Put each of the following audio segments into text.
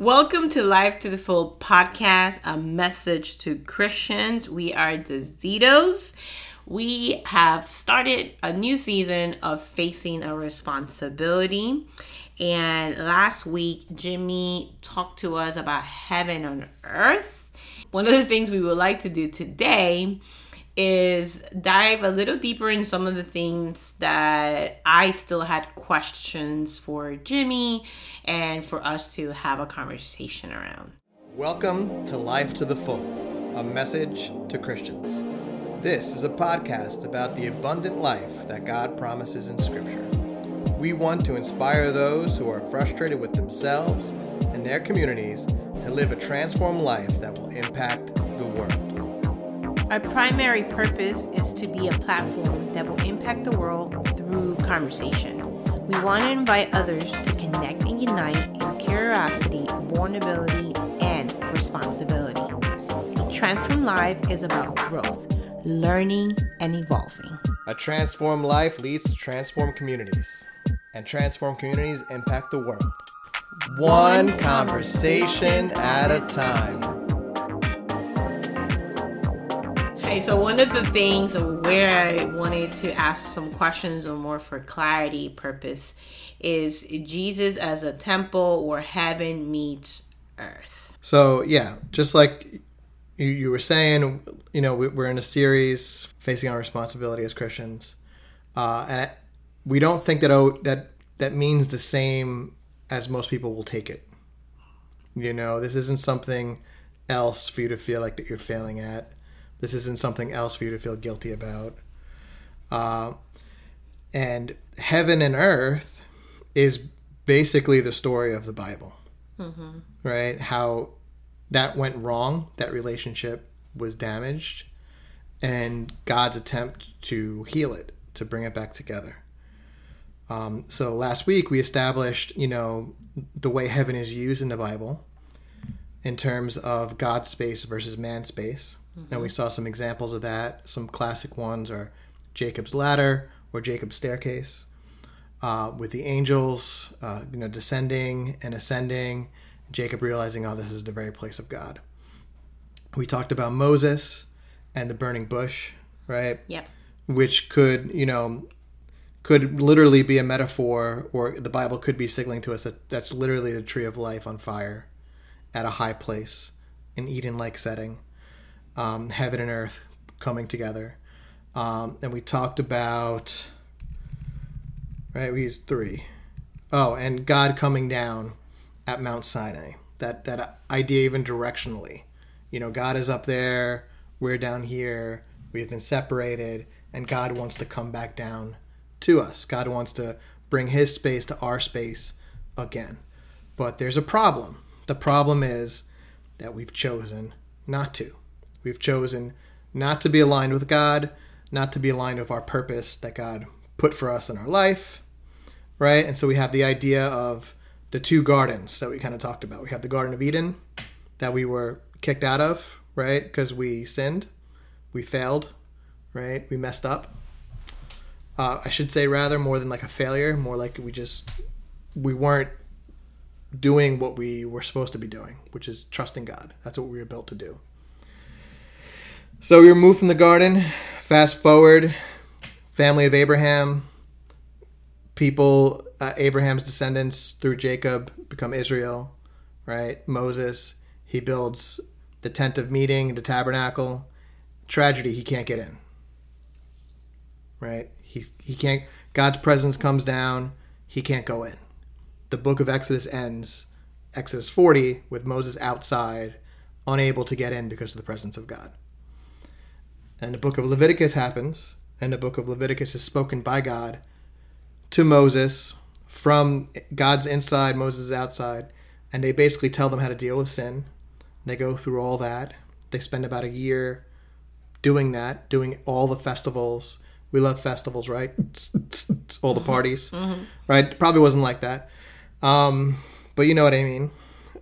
Welcome to Life to the Full podcast, a message to Christians. We are the Zitos. We have started a new season of facing a responsibility. And last week, Jimmy talked to us about heaven on earth. One of the things we would like to do today is dive a little deeper in some of the things that I still had questions for Jimmy and for us to have a conversation around. Welcome to Life to the Full, a message to Christians. This is a podcast about the abundant life that God promises in Scripture. We want to inspire those who are frustrated with themselves and their communities to live a transformed life that will impact the world. Our primary purpose is to be a platform that will impact the world through conversation. We want to invite others to connect and unite in curiosity, vulnerability, and responsibility. A transformed life is about growth, learning, and evolving. A transformed life leads to transformed communities, and transformed communities impact the world. One conversation at a time. Okay, so one of the things where I wanted to ask some questions or more for clarity purpose is Jesus as a temple or heaven meets earth. So yeah, just like you, you were saying, you know, we, are in a series facing our responsibility as Christians, uh, and we don't think that oh, that that means the same as most people will take it. You know, this isn't something else for you to feel like that you're failing at this isn't something else for you to feel guilty about. Uh, and heaven and earth is basically the story of the Bible, mm-hmm. right? How that went wrong, that relationship was damaged, and God's attempt to heal it, to bring it back together. Um, so last week we established, you know, the way heaven is used in the Bible in terms of God's space versus man's space. Mm-hmm. And we saw some examples of that. Some classic ones are Jacob's ladder or Jacob's staircase, uh, with the angels, uh, you know, descending and ascending. Jacob realizing, oh, this is the very place of God. We talked about Moses and the burning bush, right? Yep. Which could, you know, could literally be a metaphor, or the Bible could be signaling to us that that's literally the tree of life on fire at a high place, an Eden-like setting um, heaven and earth coming together. Um, and we talked about, right, we used three. Oh, and God coming down at Mount Sinai. That, that idea, even directionally. You know, God is up there, we're down here, we've been separated, and God wants to come back down to us. God wants to bring his space to our space again. But there's a problem. The problem is that we've chosen not to. We've chosen not to be aligned with God, not to be aligned with our purpose that God put for us in our life, right? And so we have the idea of the two gardens that we kind of talked about. We have the Garden of Eden that we were kicked out of, right? Because we sinned, we failed, right? We messed up. Uh, I should say rather more than like a failure, more like we just we weren't doing what we were supposed to be doing, which is trusting God. That's what we were built to do. So we were moved from the garden. Fast forward, family of Abraham, people, uh, Abraham's descendants through Jacob become Israel, right? Moses, he builds the tent of meeting, the tabernacle. Tragedy, he can't get in, right? He, he can't, God's presence comes down, he can't go in. The book of Exodus ends, Exodus 40, with Moses outside, unable to get in because of the presence of God. And the book of Leviticus happens, and the book of Leviticus is spoken by God to Moses from God's inside, Moses' outside, and they basically tell them how to deal with sin. They go through all that. They spend about a year doing that, doing all the festivals. We love festivals, right? all the parties, mm-hmm. right? Probably wasn't like that, um, but you know what I mean.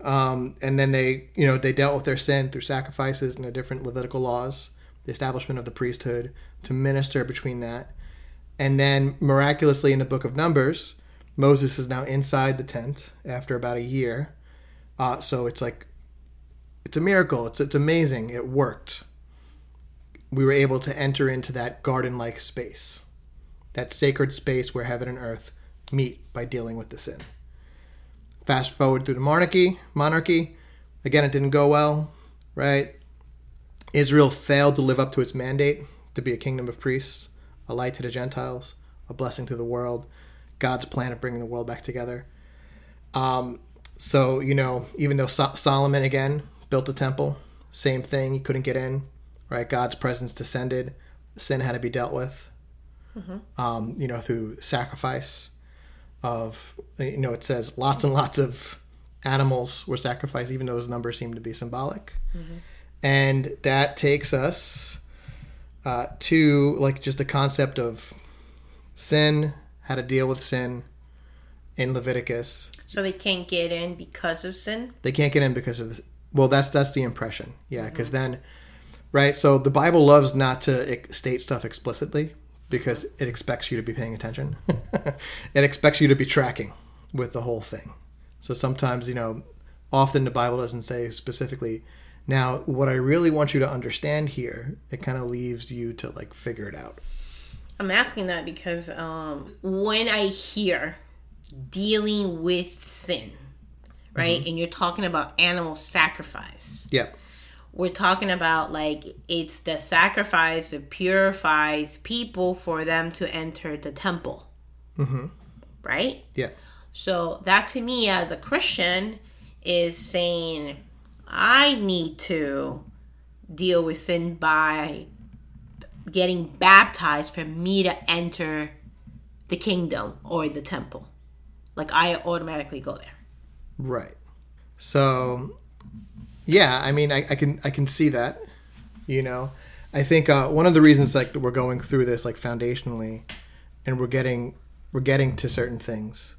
Um, and then they, you know, they dealt with their sin through sacrifices and the different Levitical laws the establishment of the priesthood, to minister between that. And then miraculously in the book of Numbers, Moses is now inside the tent after about a year. Uh, so it's like it's a miracle. It's it's amazing. It worked. We were able to enter into that garden-like space, that sacred space where heaven and earth meet by dealing with the sin. Fast forward through the monarchy. Monarchy, again, it didn't go well, right? Israel failed to live up to its mandate to be a kingdom of priests, a light to the Gentiles, a blessing to the world, God's plan of bringing the world back together. Um, so, you know, even though so- Solomon again built a temple, same thing, you couldn't get in, right? God's presence descended, sin had to be dealt with, um, you know, through sacrifice of, you know, it says lots and lots of animals were sacrificed, even though those numbers seem to be symbolic. And that takes us uh, to like just the concept of sin, how to deal with sin in Leviticus. So they can't get in because of sin. They can't get in because of this. Well, that's that's the impression. Yeah, because then, right? So the Bible loves not to state stuff explicitly because it expects you to be paying attention. it expects you to be tracking with the whole thing. So sometimes, you know, often the Bible doesn't say specifically. Now, what I really want you to understand here, it kind of leaves you to like figure it out. I'm asking that because um, when I hear dealing with sin, right, and you're talking about animal sacrifice, Yeah. we're talking about like it's the sacrifice that purifies people for them to enter the temple, mm-hmm. right? Yeah. So that to me as a Christian is saying I need to deal with sin by getting baptized for me to enter the kingdom or the temple. Like I automatically go there. Right. So, yeah, I mean, I, I can I can see that. You know, I think uh, one of the reasons like we're going through this like foundationally, and we're getting we're getting to certain things,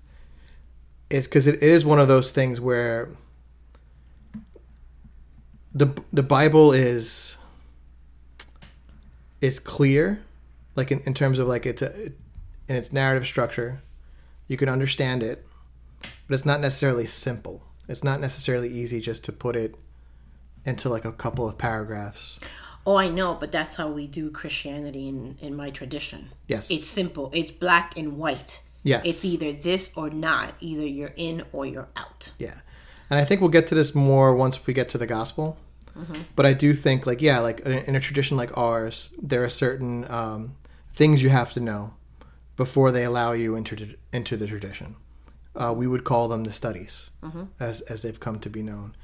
is because it is one of those things where the the Bible is is clear, like in, in terms of like it's a in its narrative structure, you can understand it, but it's not necessarily simple. It's not necessarily easy just to put it into like a couple of paragraphs. Oh, I know, but that's how we do Christianity in, in my tradition. Yes. It's simple. It's black and white. Yes. It's either this or not. Either you're in or you're out. Yeah. And I think we'll get to this more once we get to the gospel. But I do think, like, yeah, like in in a tradition like ours, there are certain um, things you have to know before they allow you into into the tradition. Uh, we would call them the studies, as as they've come to be known.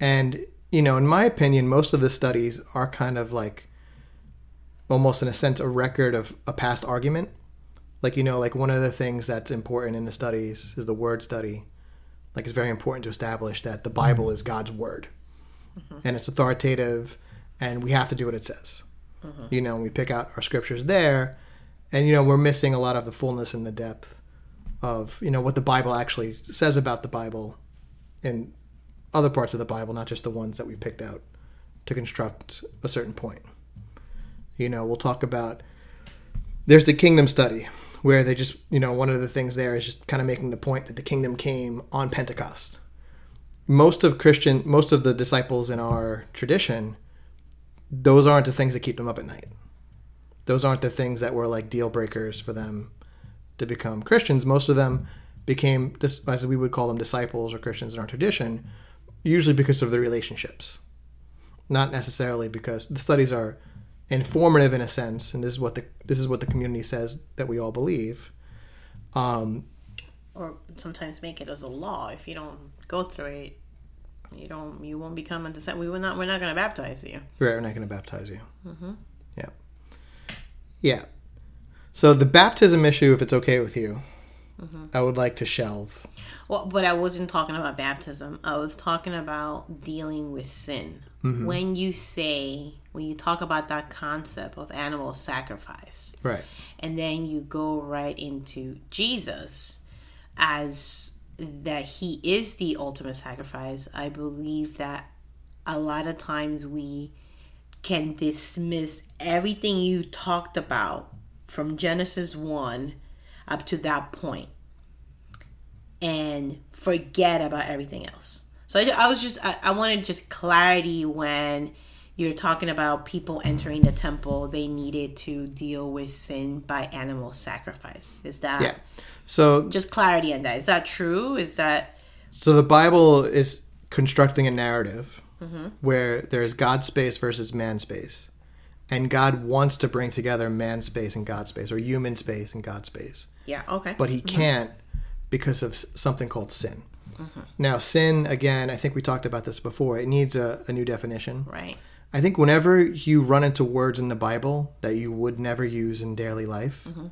And you know, in my opinion, most of the studies are kind of like almost in a sense a record of a past argument. Like you know, like one of the things that's important in the studies is the word study. Like it's very important to establish that the Bible is God's word, mm-hmm. and it's authoritative, and we have to do what it says. Mm-hmm. You know, we pick out our scriptures there, and you know we're missing a lot of the fullness and the depth of you know what the Bible actually says about the Bible, in other parts of the Bible, not just the ones that we picked out to construct a certain point. You know, we'll talk about there's the kingdom study where they just you know one of the things there is just kind of making the point that the kingdom came on Pentecost. Most of Christian, most of the disciples in our tradition, those aren't the things that keep them up at night. Those aren't the things that were like deal breakers for them to become Christians. Most of them became, as we would call them, disciples or Christians in our tradition, usually because of their relationships, not necessarily because the studies are informative in a sense, and this is what the this is what the community says that we all believe. Um, Or sometimes make it as a law. If you don't go through it, you don't. You won't become a disciple. We will not. We're not going to baptize you. Right, we're not going to baptize you. Mm-hmm. Yeah. Yeah. So the baptism issue, if it's okay with you, I would like to shelve. Well, but I wasn't talking about baptism. I was talking about dealing with sin. Mm-hmm. When you say, when you talk about that concept of animal sacrifice, Right. and then you go right into Jesus as that he is the ultimate sacrifice, I believe that a lot of times we can dismiss everything you talked about from Genesis 1 up to that point and forget about everything else. So I, I was just I, I wanted just clarity when you're talking about people entering the temple. They needed to deal with sin by animal sacrifice. Is that Yeah. So just clarity on that? Is that true? Is that So the Bible is constructing a narrative mm-hmm. where there's God space versus man space. And God wants to bring together man space and God space, or human space and God space. yeah? Okay. But he mm-hmm. can't because of something called sin. Mm-hmm. Now, sin, again, I think we talked about this before, it needs a, a new definition. right. I think whenever you run into words in the Bible that you would never use in daily life, mm-hmm.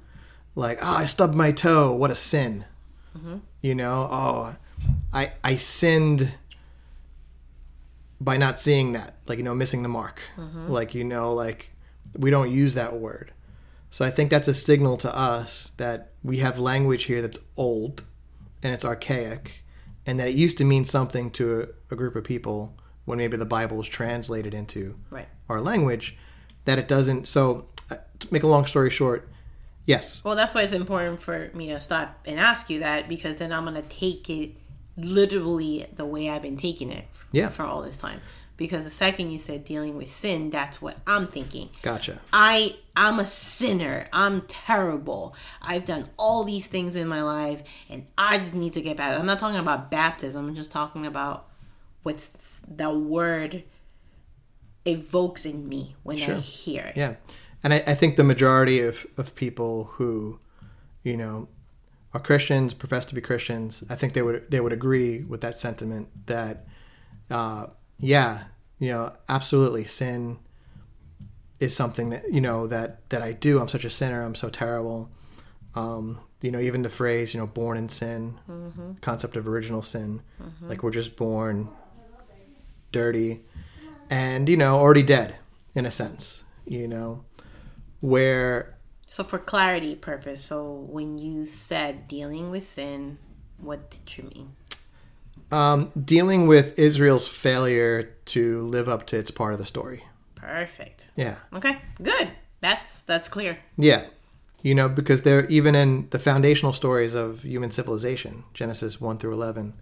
like, oh, I stubbed my toe, what a sin. Mm-hmm. You know, oh, I, I sinned by not seeing that, like, you know, missing the mark. Like, you know, like, we don't use that word. So I think that's a signal to us that we have language here that's old and it's archaic and that it used to mean something to a, a group of people when maybe the Bible was translated into Right. our language that it doesn't. So, uh, to make a long story short, yes, Well, that's why it's important for me to stop and ask you that because then I'm gonna take it literally the way I've been taking it Yeah. for all this time. Because the second you said dealing with sin, that's what I'm thinking. gotcha. I I'm a sinner. I'm terrible. I've done all these things in my life and I just need to get back. I'm not talking about baptism. I'm just talking about what the word evokes in me when I hear it. Yeah. And I, I think the majority of, of people who, you know, are Christians, profess to be Christians, I think they would they would agree with that sentiment that uh, yeah, you know, absolutely sin is something that, you know, that that I do. I'm such a sinner, I'm so terrible. Um, you know, even the phrase, you know, born in sin, concept of original sin, like we're just born dirty and, you know, already dead in a sense, you know, where So for clarity purpose, so when you said dealing with sin, what did you mean? Um, dealing with Israel's failure to live up to its part of the story. Perfect. Yeah. Okay, good. That's that's clear. Yeah. You know, because they're even in the foundational stories of human civilization, Genesis 1 through 11,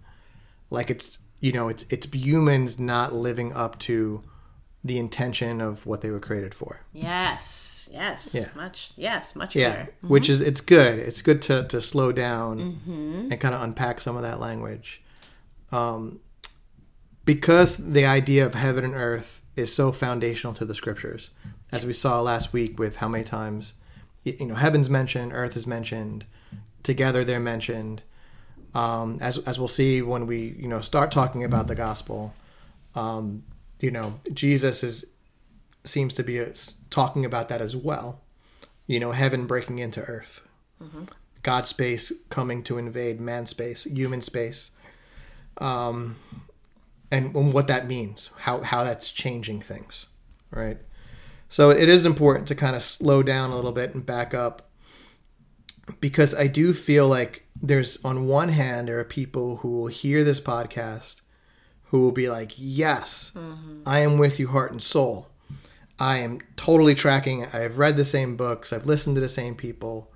like it's, you know, it's it's humans not living up to the intention of what they were created for. Yes. Yes. Yeah. Much. Yes. Much Yeah. clearer. Which is it's good. It's good to to slow down and kind of unpack some of that language. Um because the idea of heaven and earth is so foundational to the scriptures. As we saw last week with how many times you know heaven's mentioned, earth is mentioned, together they're mentioned. Um, as as we'll see when we you know start talking about the gospel, um, you know Jesus is seems to be uh, s talking about that as well. You know, heaven breaking into earth, God space coming to invade man space, human space, um, and, and what that means, how how that's changing things, right? So it is important to kind of slow down a little bit and back up because I do feel like there's on one hand there are people who will hear this podcast who will be like, "Yes, I am with you heart and soul. I am totally tracking. I've read the same books. I've listened to the same people."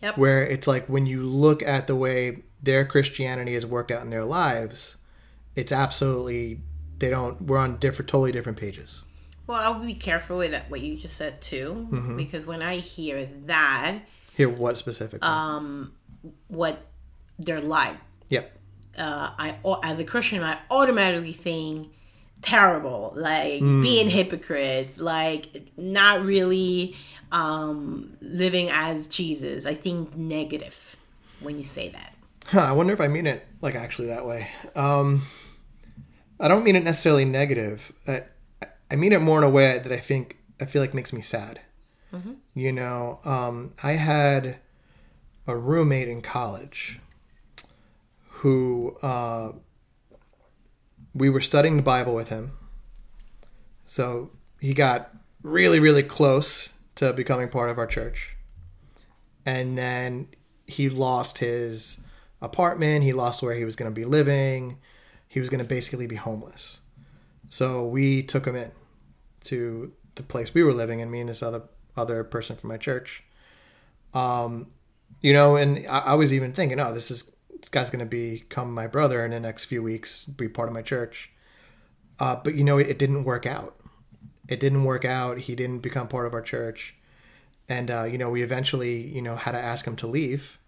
Yep. Where it's like when you look at the way their Christianity has worked out in their lives, it's absolutely they don't. We're on different, totally different pages. Well, I'll be careful with that, what you just said too, Mm-hmm. because when I hear that, Here, what specifically? Um, what their life. yep. uh, I as a Christian, I automatically think terrible, like Mm. being hypocrites, like not really um, living as Jesus. I think negative when you say that. Huh, I wonder if I mean it like actually that way. Um, I don't mean it necessarily negative. I, I mean it more in a way that I think I feel like makes me sad. You know, um, I had a roommate in college who uh, we were studying the Bible with him. So he got really, really close to becoming part of our church. And then he lost his apartment. He lost where he was going to be living. He was going to basically be homeless. So we took him in to the place we were living, and me and this other other person from my church. Um, you know, and I, I was even thinking, oh, this is this guy's going to become my brother in the next few weeks, be part of my church. Uh, but you know, it, it, didn't work out. It didn't work out. He didn't become part of our church, and uh, you know, we eventually, you know, had to ask him to leave,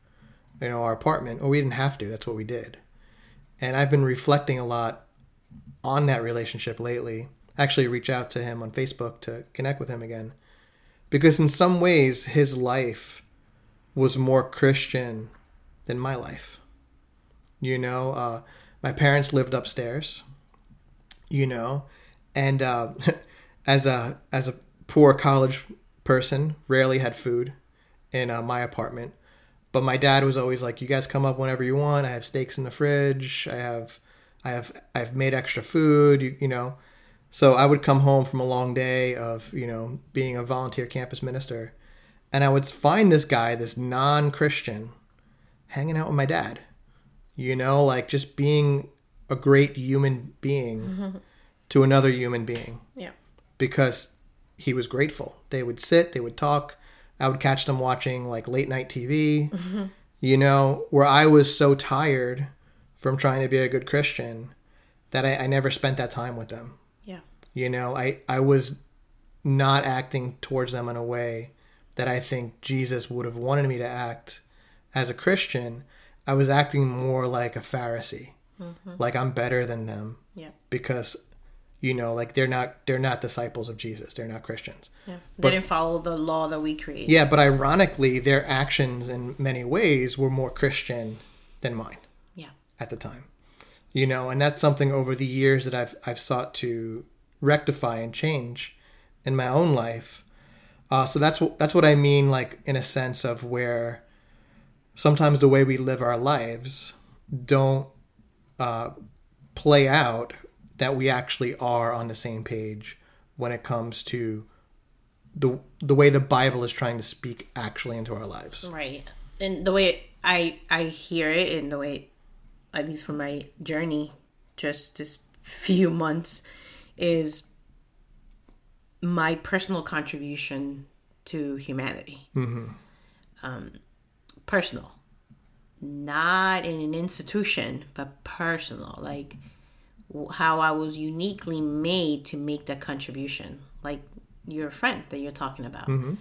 you know, our apartment. Or we didn't have to. That's what we did. And I've been reflecting a lot on that relationship lately. Actually, reach out to him on Facebook to connect with him again, because in some ways, his life was more Christian than my life. You know, uh, my parents lived upstairs. You know, and uh, as a as a poor college person, rarely had food in uh, my apartment. But my dad was always like, "You guys come up whenever you want. I have steaks in the fridge. I have, I have, I've made extra food. You, you know." So I would come home from a long day of you know being a volunteer campus minister, and I would find this guy, this non-Christian, hanging out with my dad you know, like just being a great human being to another human being. Yeah. Because he was grateful. They would sit, they would talk. I would catch them watching like late night TV, mm-hmm. you know, where I was so tired from trying to be a good Christian that I, I never spent that time with them. Yeah. You know, I, I was not acting towards them in a way that I think Jesus would have wanted me to act as a Christian I was acting more like a Pharisee, mm-hmm. like I'm better than them. Yeah. Because, you know, like they're not they're not disciples of Jesus. They're not Christians. Yeah. They but, didn't follow the law that we created. Yeah, but ironically, their actions in many ways were more Christian than mine. Yeah. At the time, you know, and that's something over the years that I've I've sought to rectify and change in my own life. Uh, so that's what that's what I mean, like in a sense of where sometimes the way we live our lives don't uh, play out that we actually are on the same page when it comes to the the way the Bible is trying to speak actually into our lives. Right. And the way I I hear it and the way at least for my journey just this few months is my personal contribution to humanity. Mm-hmm. Um, personal not in an institution but personal like how i was uniquely made to make that contribution like your friend that you're talking about mm-hmm.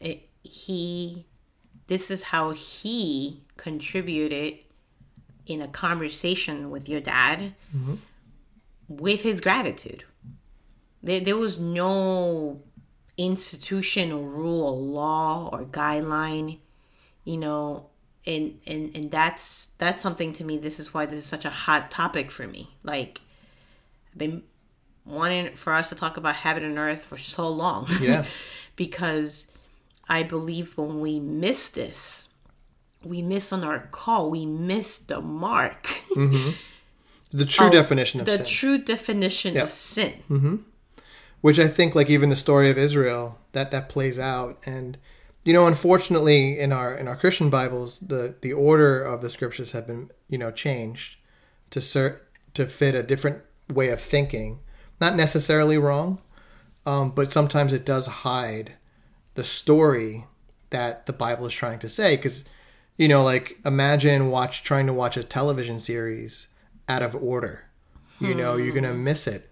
it, he this is how he contributed in a conversation with your dad mm-hmm. with his gratitude there, there was no institution or rule or law or guideline you know and and and that's that's something to me this is why this is such a hot topic for me like i've been wanting for us to talk about heaven and earth for so long yeah because i believe when we miss this we miss on our call we miss the mark mm-hmm. the true definition of the sin. true definition yep. of sin mm-hmm. which i think like even the story of israel that that plays out and you know unfortunately in our in our christian bibles the the order of the scriptures have been you know changed to ser- to fit a different way of thinking not necessarily wrong um, but sometimes it does hide the story that the bible is trying to say because you know like imagine watch trying to watch a television series out of order you hmm. know you're gonna hmm. miss it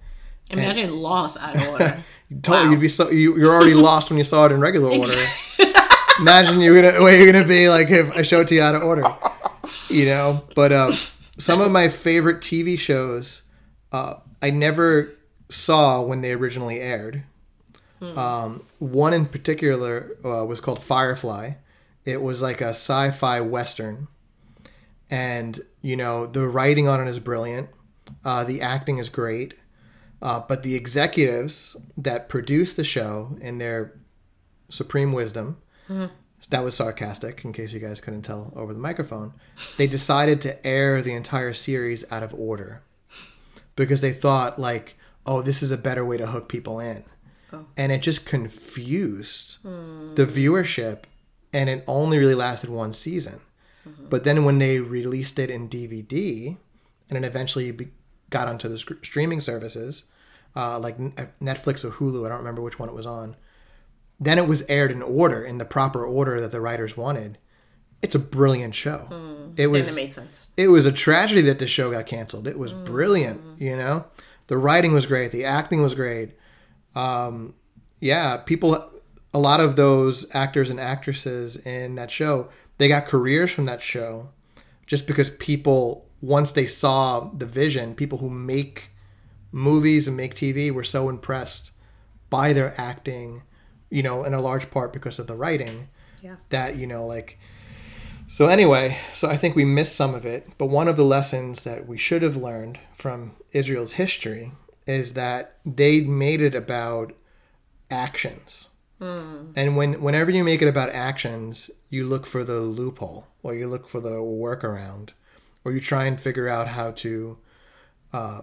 Imagine and, lost out of order. totally, wow. you'd be so you, you're already lost when you saw it in regular order. Imagine you're gonna where you're gonna be like if I show it to you out of order, you know. But uh, some of my favorite TV shows, uh, I never saw when they originally aired. Hmm. Um, one in particular uh, was called Firefly. It was like a sci-fi western, and you know the writing on it is brilliant. Uh, the acting is great, uh, but the executives that produced the show in their supreme wisdom Mm-hmm. That was sarcastic, in case you guys couldn't tell over the microphone. They decided to air the entire series out of order because they thought, like, oh, this is a better way to hook people in. Oh. And it just confused mm. the viewership, and it only really lasted one season. Mm-hmm. But then when they released it in DVD, and it eventually got onto the streaming services, uh, like Netflix or Hulu, I don't remember which one it was on then it was aired in order, in the proper order that the writers wanted. it's a brilliant show. it Then was it made sense. it was a tragedy that the show got canceled. It was brilliant, you know. The writing was great, the acting was great. Um, yeah, people, a lot of those actors and actresses in that show, they got careers from that show, just because people once they saw the vision, people who make movies and make TV were so impressed by their acting, you know, in a large part because of the writing Yeah. that you know like so anyway so i think we missed some of it but one of the lessons that we should have learned from israel's history is that they made it about actions and when whenever you make it about actions you look for the loophole or you look for the workaround or you try and figure out how to uh,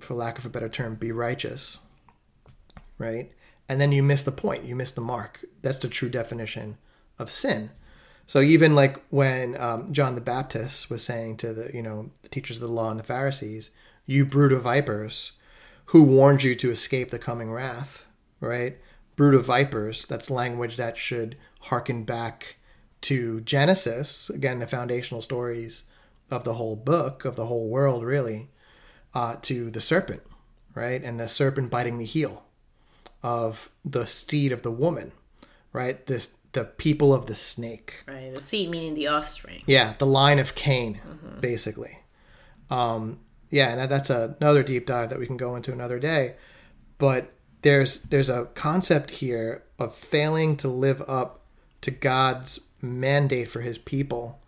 for lack of a better term be righteous right? And then you miss the point. You miss the mark. That's the true definition of sin. So even like when um, John the Baptist was saying to the you know the teachers of the law and the Pharisees, "You brood of vipers, who warned you to escape the coming wrath?" Right? Brood of vipers. That's language that should harken back to Genesis. Again, the foundational stories of the whole book of the whole world, really, uh, to the serpent, right? And the serpent biting the heel of the seed of the woman, right? This the people of the snake. Right. The seed meaning the offspring. Yeah, the line of Cain, basically. Um, yeah, and that's another deep dive that we can go into another day. But there's there's a concept here of failing to live up to God's mandate for His people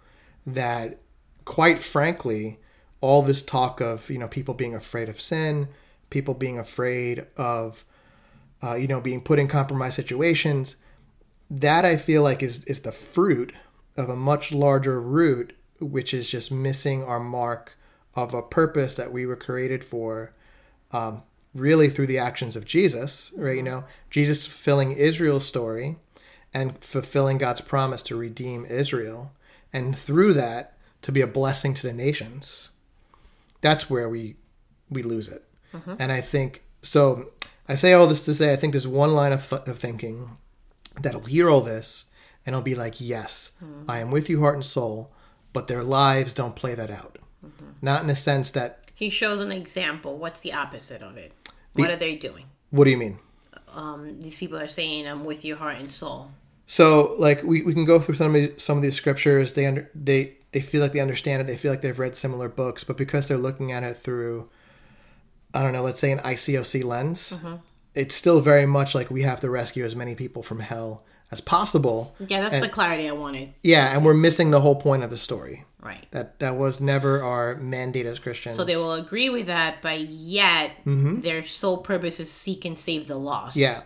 that, quite frankly, all this talk of you know people being afraid of sin, people being afraid of uh, you know being put in compromised situations that I feel like is is the fruit of a much larger root, which is just missing our mark of a purpose that we were created for, um, really through the actions of Jesus, right? You know, Jesus fulfilling Israel's story and fulfilling God's promise to redeem Israel, and through that to be a blessing to the nations. That's where we we lose it, and I think so. I say all this to say I think there's one line of, th- of thinking that'll hear all this and it'll be like, yes, I am with you, heart and soul, but their lives don't play that out. Not in a sense that, He shows an example. What's the opposite of it? What are they doing? what do you mean? Um, these people are saying, "I'm with your heart and soul." So, like, we, we can go through some of these, some of these scriptures. They under, they they feel like they understand it. They feel like they've read similar books, but because they're looking at it through, I don't know, let's say an ICOC lens, mm-hmm. it's still very much like we have to rescue as many people from hell as possible. Yeah, that's And- the clarity I wanted. Yeah, and we're missing the whole point of the story. Right. That that was never our mandate as Christians. So they will agree with that, but yet mm-hmm. their sole purpose is seek and save the lost. Yeah.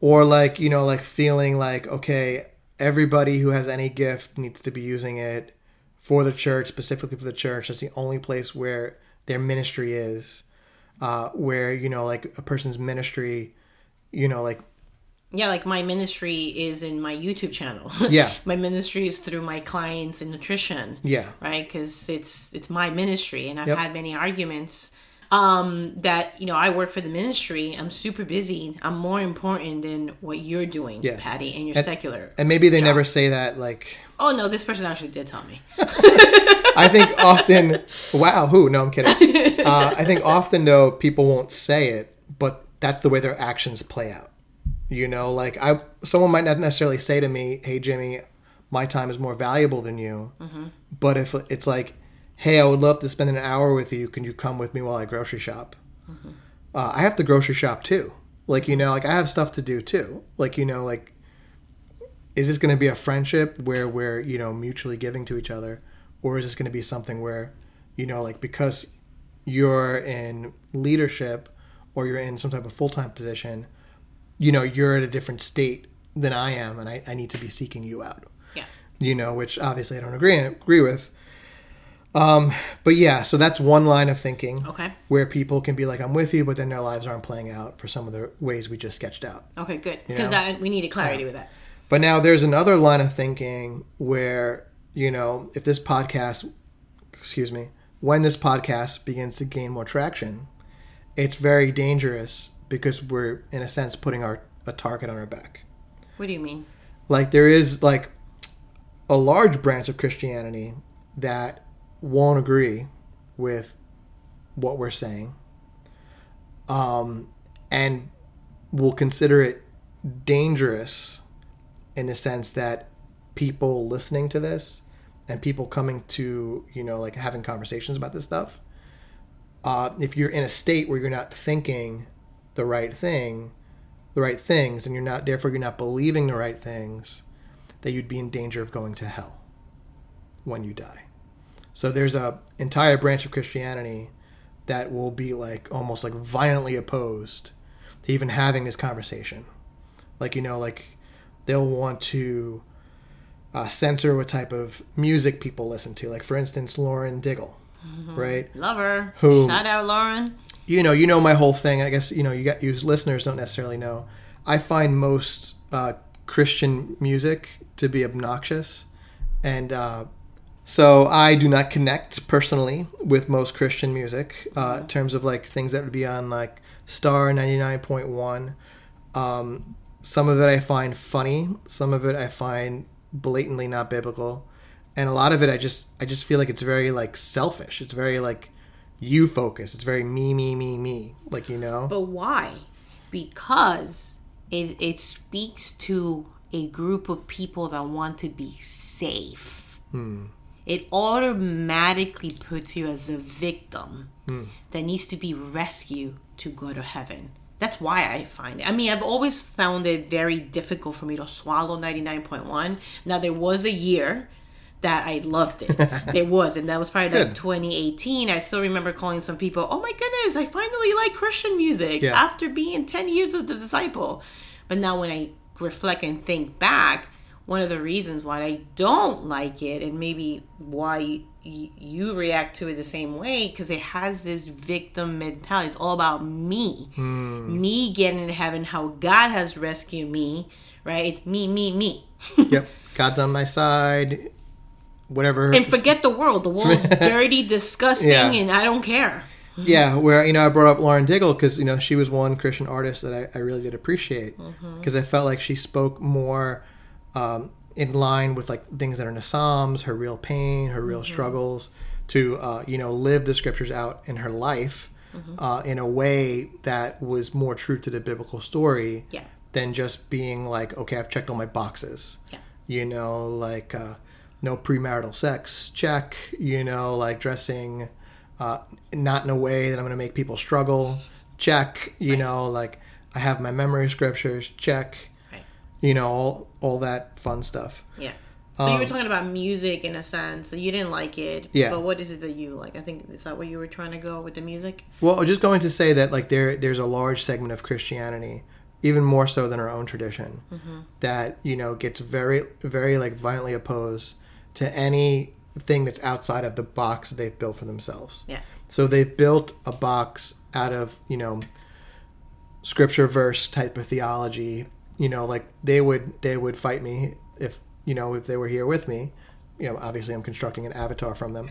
Or like, you know, like feeling like, okay, everybody who has any gift needs to be using it for the church, specifically for the church. That's the only place where their ministry is. Uh, where, you know, like a person's ministry, you know, like Yeah, like my ministry is in my YouTube channel. Yeah. my ministry is through my clients in nutrition. yeah. right because it's it's my ministry and i've Yep. had many arguments um that you know i work for the ministry i'm super busy i'm more important than what you're doing Yeah. patty and your secular And maybe they never say that like oh no this person actually did tell me I think often, wow, who? No, I'm kidding. Uh, I think often though people won't say it, but that's the way their actions play out. You know, like I, someone might not necessarily say to me, "Hey, Jimmy, my time is more valuable than you," but if it's like, "Hey, I would love to spend an hour with you. Can you come with me while I grocery shop?" Uh, I have to grocery shop too. Like you know, like I have stuff to do too. Like you know, like is this going to be a friendship where we're you know mutually giving to each other? Or is this going to be something where you know like because you're in leadership or you're in some type of full-time position you know you're at a different state than i am and i, I need to be seeking you out. Yeah. You know which obviously i don't agree agree with. Um but yeah so that's one line of thinking okay. where people can be like i'm with you but then their lives aren't playing out for some of the ways we just sketched out. Okay good. Because we needed clarity with that But now there's another line of thinking where, you know, if this podcast, excuse me, when this podcast begins to gain more traction, it's very dangerous because we're, in a sense, putting our a target on our back. what do you mean Like there is like, a large branch of Christianity that won't agree with what we're saying, um, and will consider it dangerous in the sense that people listening to this and people coming to you know like having conversations about this stuff uh, if you're in a state where you're not thinking the right thing the right things and you're not therefore you're not believing the right things that you'd be in danger of going to hell when you die. So there's a entire branch of christianity that will be like almost like violently opposed to even having this conversation. Like you know like they'll want to uh, censor what type of music people listen to like for instance lauren daigle right Love her. Who- Shout out Lauren. you know, you know my whole thing. I guess you know you got you listeners don't necessarily know. I find most uh, Christian music to be obnoxious, and uh, so I do not connect personally with most Christian music uh, in terms of like things that would be on like Star ninety nine point one. Um, some of it I find funny. Some of it I find blatantly not biblical, and a lot of it I just I just feel like it's very like selfish. It's very like you focus. It's very me, me, me, me. Like you know. But why? Because it, it speaks to a group of people that want to be safe. Hmm. It automatically puts you as a victim hmm. that needs to be rescued to go to heaven. That's why I find it. I mean, I've always found it very difficult for me to swallow 99.1. Now, there was a year that I loved it. there was, and that was probably like 2018. I still remember calling some people, "Oh my goodness, I finally like Christian music Yeah. after being 10 years of the disciple." But now when I reflect and think back, one of the reasons why I don't like it and maybe why y- you react to it the same way because it has this victim mentality. It's all about me. Me getting to heaven, how God has rescued me, right? It's me, me, me. yep, God's on my side. Whatever. and forget the world. The world's dirty, disgusting, Yeah. and I don't care. yeah, where you know I brought up Lauren Daigle because you know she was one Christian artist that I, I really did appreciate because I felt like she spoke more um, in line with like things that are in the Psalms, her real pain, her real struggles, to uh, you know live the scriptures out in her life uh, in a way that was more true to the biblical story Yeah. than just being like, okay, I've checked all my boxes. Yeah. You know, like uh, no premarital sex, check. You know, like dressing uh, not in a way that I'm going to make people struggle, check. You know, like I have my memory scriptures, check. You know, all all that fun stuff. Yeah. So you were talking about music in a sense. So you didn't like it. Um, Yeah. But what is it that you like? I think is that what you were trying to go with the music? Well, just going to say that like there there's a large segment of Christianity, even more so than our own tradition, that you know gets very very like violently opposed to anything that's outside of the box that they've built for themselves. Yeah. So they've built a box out of you know scripture verse type of theology. You know, like they would they would fight me if you know if they were here with me. You know, obviously I'm constructing an avatar from them.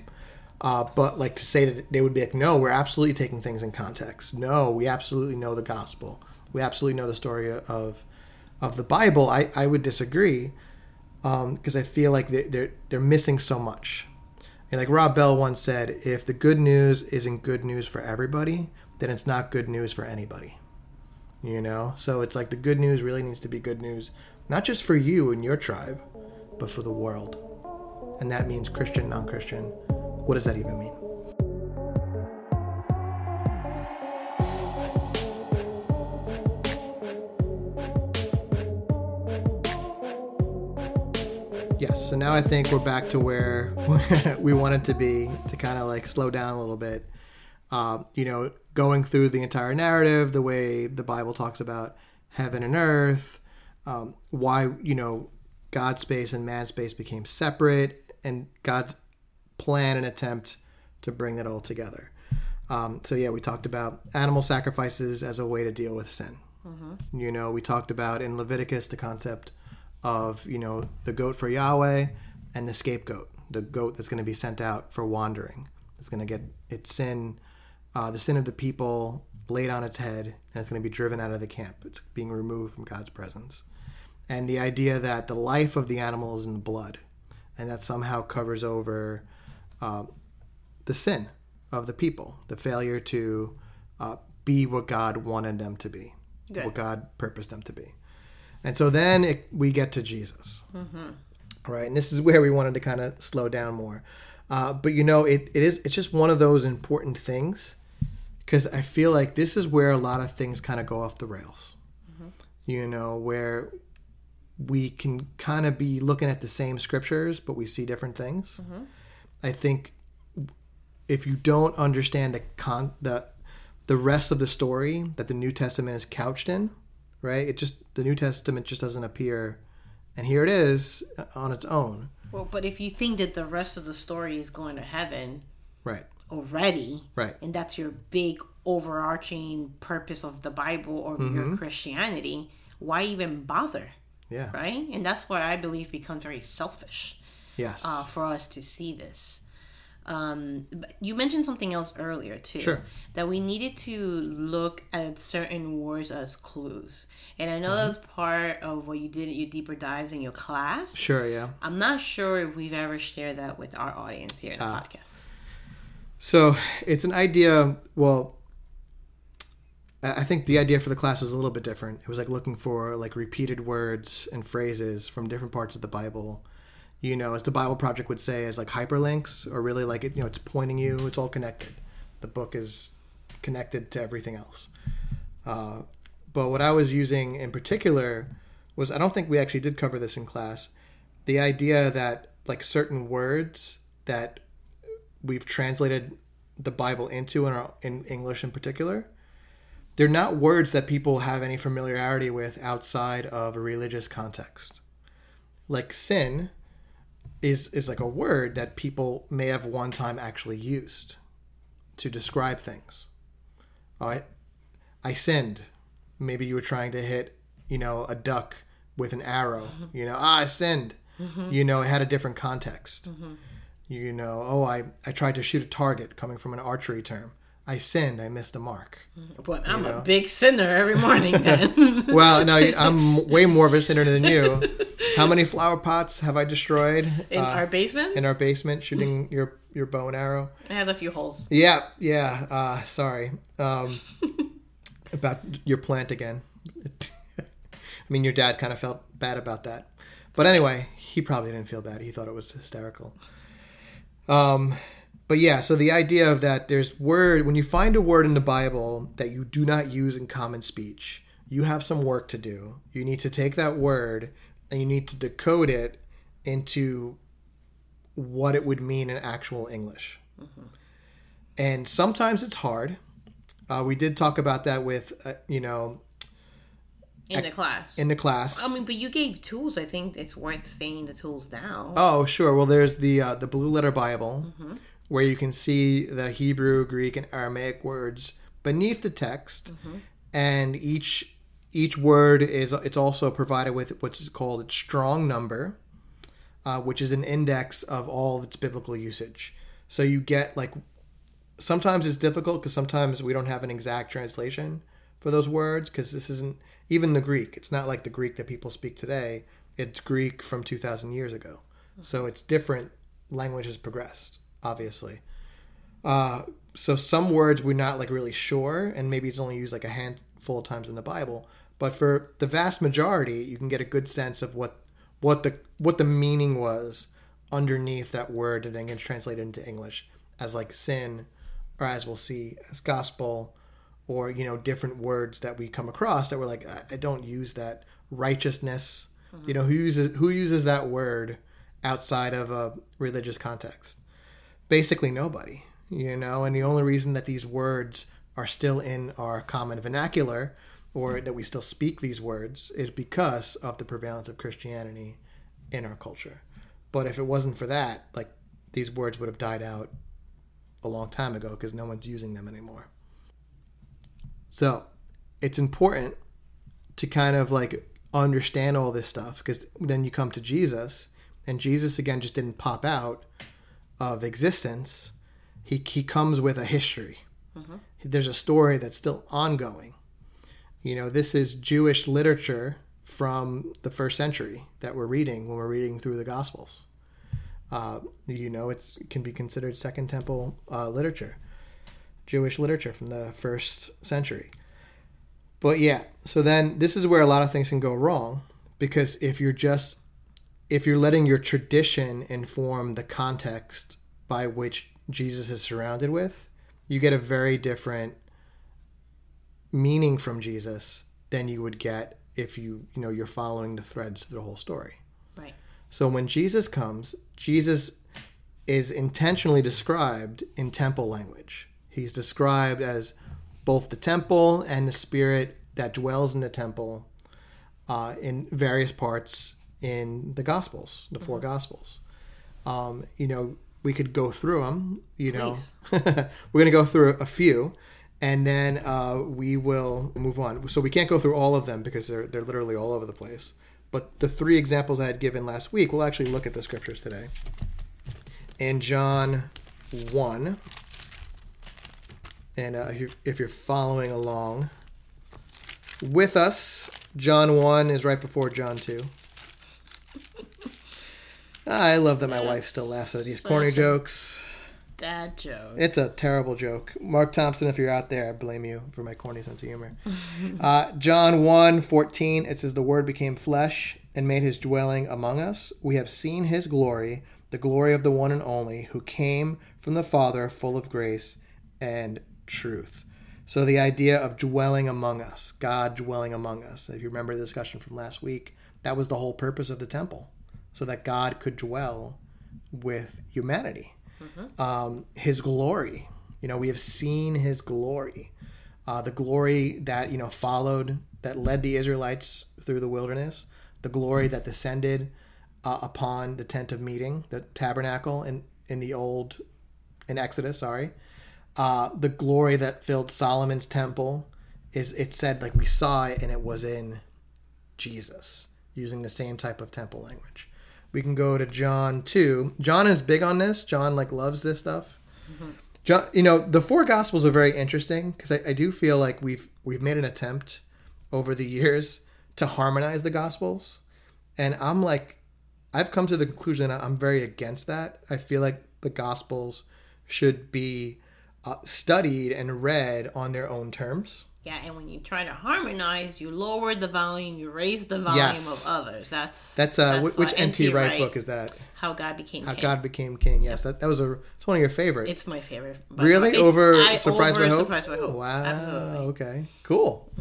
Uh, but like to say that they would be like, no, we're absolutely taking things in context. No, we absolutely know the gospel. We absolutely know the story of of the Bible. I, I would disagree because I feel like they- they're they're missing so much. And like Rob Bell once said, if the good news isn't good news for everybody, then it's not good news for anybody. You know? So it's like the good news really needs to be good news, not just for you and your tribe, but for the world. And that means Christian, non Christian. What does that even mean? Yes, so now I think we're back to where we wanted to be to kind of like slow down a little bit. Uh, you know, going through the entire narrative, the way the Bible talks about heaven and earth, um, why, you know, God's space and man's space became separate, and God's plan and attempt to bring that all together. Um, so, yeah, we talked about animal sacrifices as a way to deal with sin. You know, we talked about in Leviticus the concept of, you know, the goat for Yahweh and the scapegoat, the goat that's going to be sent out for wandering. It's going to get its sin, uh, the sin of the people laid on its head, and it's going to be driven out of the camp. It's being removed from God's presence. And the idea that the life of the animal is in the blood, and that somehow covers over uh, the sin of the people, the failure to uh, be what God wanted them to be, Good. what God purposed them to be. And so then it, we get to Jesus, right? And this is where we wanted to kind of slow down more. Uh, but you know, it, it is it's just one of those important things because I feel like this is where a lot of things kind of go off the rails. Mm-hmm. You know, where we can kind of be looking at the same scriptures, but we see different things. Mm-hmm. I think if you don't understand the con the the rest of the story that the New Testament is couched in, right? It just the New Testament just doesn't appear, and here it is uh, on its own, Well, but if you think that the rest of the story is going to heaven right? already, Right. and that's your big overarching purpose of the Bible or your Christianity, why even bother? Yeah. Right? And that's why I believe becomes very selfish Yes. uh, for us to see this. Um, you mentioned something else earlier too. Sure. That we needed to look at certain words as clues, and I know Mm-hmm. that's part of what you did at your deeper dives in your class. sure. Yeah. I'm not sure if we've ever shared that with our audience here in the Ah. podcast. So it's an idea. Well, I think the idea for the class was a little bit different. It was like looking for like repeated words and phrases from different parts of the Bible. You know, as the Bible Project would say, as like hyperlinks, or really like it. You know, it's pointing you. It's all connected. The book is connected to everything else. Uh, but what I was using in particular was I don't think we actually did cover this in class. The idea that like certain words that we've translated the Bible into in, our, in English in particular, they're not words that people have any familiarity with outside of a religious context. Like sin is is like a word that people may have one time actually used to describe things. All right, I sinned. Maybe you were trying to hit, you know, a duck with an arrow. Mm-hmm. You know, ah, I sinned. Mm-hmm. You know, it had a different context. Mm-hmm. You know, oh, I, I tried to shoot a target coming from an archery term. I sinned. I missed a mark. But I'm know? a big sinner every morning then. Well, no, I'm way more of a sinner than you. How many flower pots have I destroyed in uh, our basement, in our basement shooting your your bow and arrow? it has a few holes. Yeah, yeah. Uh, sorry um, about your plant again. I mean, your dad kind of felt bad about that, but anyway, he probably didn't feel bad. He thought it was hysterical. Um, but yeah, so the idea of that there's word when you find a word in the Bible that you do not use in common speech, you have some work to do. You need to take that word and you need to decode it into what it would mean in actual English. And sometimes it's hard. Uh, we did talk about that with, uh, you know, In the class. in the class. I mean, but you gave tools. I think it's worth saying the tools now. Oh, sure. Well, there's the uh, the Blue Letter Bible, where you can see the Hebrew, Greek, and Aramaic words beneath the text, and each each word is it's also provided with what's called a Strong number, uh, which is an index of all its biblical usage. So you get like sometimes it's difficult because sometimes we don't have an exact translation for those words because this isn't even the Greek. It's not like the Greek that people speak today. It's Greek from 2,000 years ago. So it's different. Language has progressed, obviously. Uh, so some words we're not like really sure, and maybe it's only used like a handful of times in the Bible. But for the vast majority, you can get a good sense of what what the what the meaning was underneath that word and then gets translated into English as like sin, or as we'll see as gospel, or you know different words that we come across that we're like I, I don't use that righteousness. You know who uses who uses that word outside of a religious context? Basically nobody. You know, and the only reason that these words are still in our common vernacular or that we still speak these words is because of the prevalence of Christianity in our culture. But if it wasn't for that, like these words would have died out a long time ago because no one's using them anymore. So it's important to kind of like understand all this stuff because then you come to Jesus and Jesus again just didn't pop out of existence. He, he comes with a history. There's a story that's still ongoing. You know, this is Jewish literature from the first century that we're reading when we're reading through the Gospels. Uh, you know, it's it can be considered Second Temple uh, literature, Jewish literature from the first century. But yeah, so then this is where a lot of things can go wrong because if you're just if you're letting your tradition inform the context by which Jesus is surrounded with, you get a very different meaning from Jesus than you would get if you you know you're following the threads of the whole story. Right. So when Jesus comes, Jesus is intentionally described in temple language. He's described as both the temple and the spirit that dwells in the temple uh, in various parts in the Gospels, the 4 Gospels. Um, you know, we could go through them. You know, we're going to go through a few, and then uh, we will move on. So we can't go through all of them because they're they're literally all over the place. But the three examples I had given last week, we'll actually look at the scriptures today. In John one, and uh, if, you're, if you're following along with us, John one is right before John two. I love that my wife still laughs at these corny jokes. Dad joke. It's a terrible joke. Mark Thompson, if you're out there, I blame you for my corny sense of humor. uh, John 1 14, it says, The Word became flesh and made his dwelling among us. We have seen his glory, the glory of the one and only, who came from the Father, full of grace and truth. So the idea of dwelling among us, God dwelling among us. If you remember the discussion from last week, that was the whole purpose of the temple, so that God could dwell with humanity um, his glory. You know, we have seen his glory, uh, the glory that you know followed, that led the Israelites through the wilderness, the glory that descended uh, upon the tent of meeting, the tabernacle in in the old in Exodus. Sorry, uh, the glory that filled Solomon's temple is it said like we saw it and it was in Jesus using the same type of temple language. We can go to John 2. John is big on this. John like loves this stuff. John, you know, the four gospels are very interesting because I, I do feel like we've we've made an attempt over the years to harmonize the gospels. And I'm like I've come to the conclusion that I'm very against that. I feel like the gospels should be uh, studied and read on their own terms. Yeah, and when you try to harmonize, you lower the volume, you raise the volume Yes. of others. That's That's uh, That's wh- which NT Wright Wright. book is that? how God became How king. God became king. Yes, that, that was a it's one of your favorites. It's my favorite. Really? Over I- Surprise over by Hope? Surprise by Hope. Wow. Absolutely. Mm-hmm. Okay. Cool.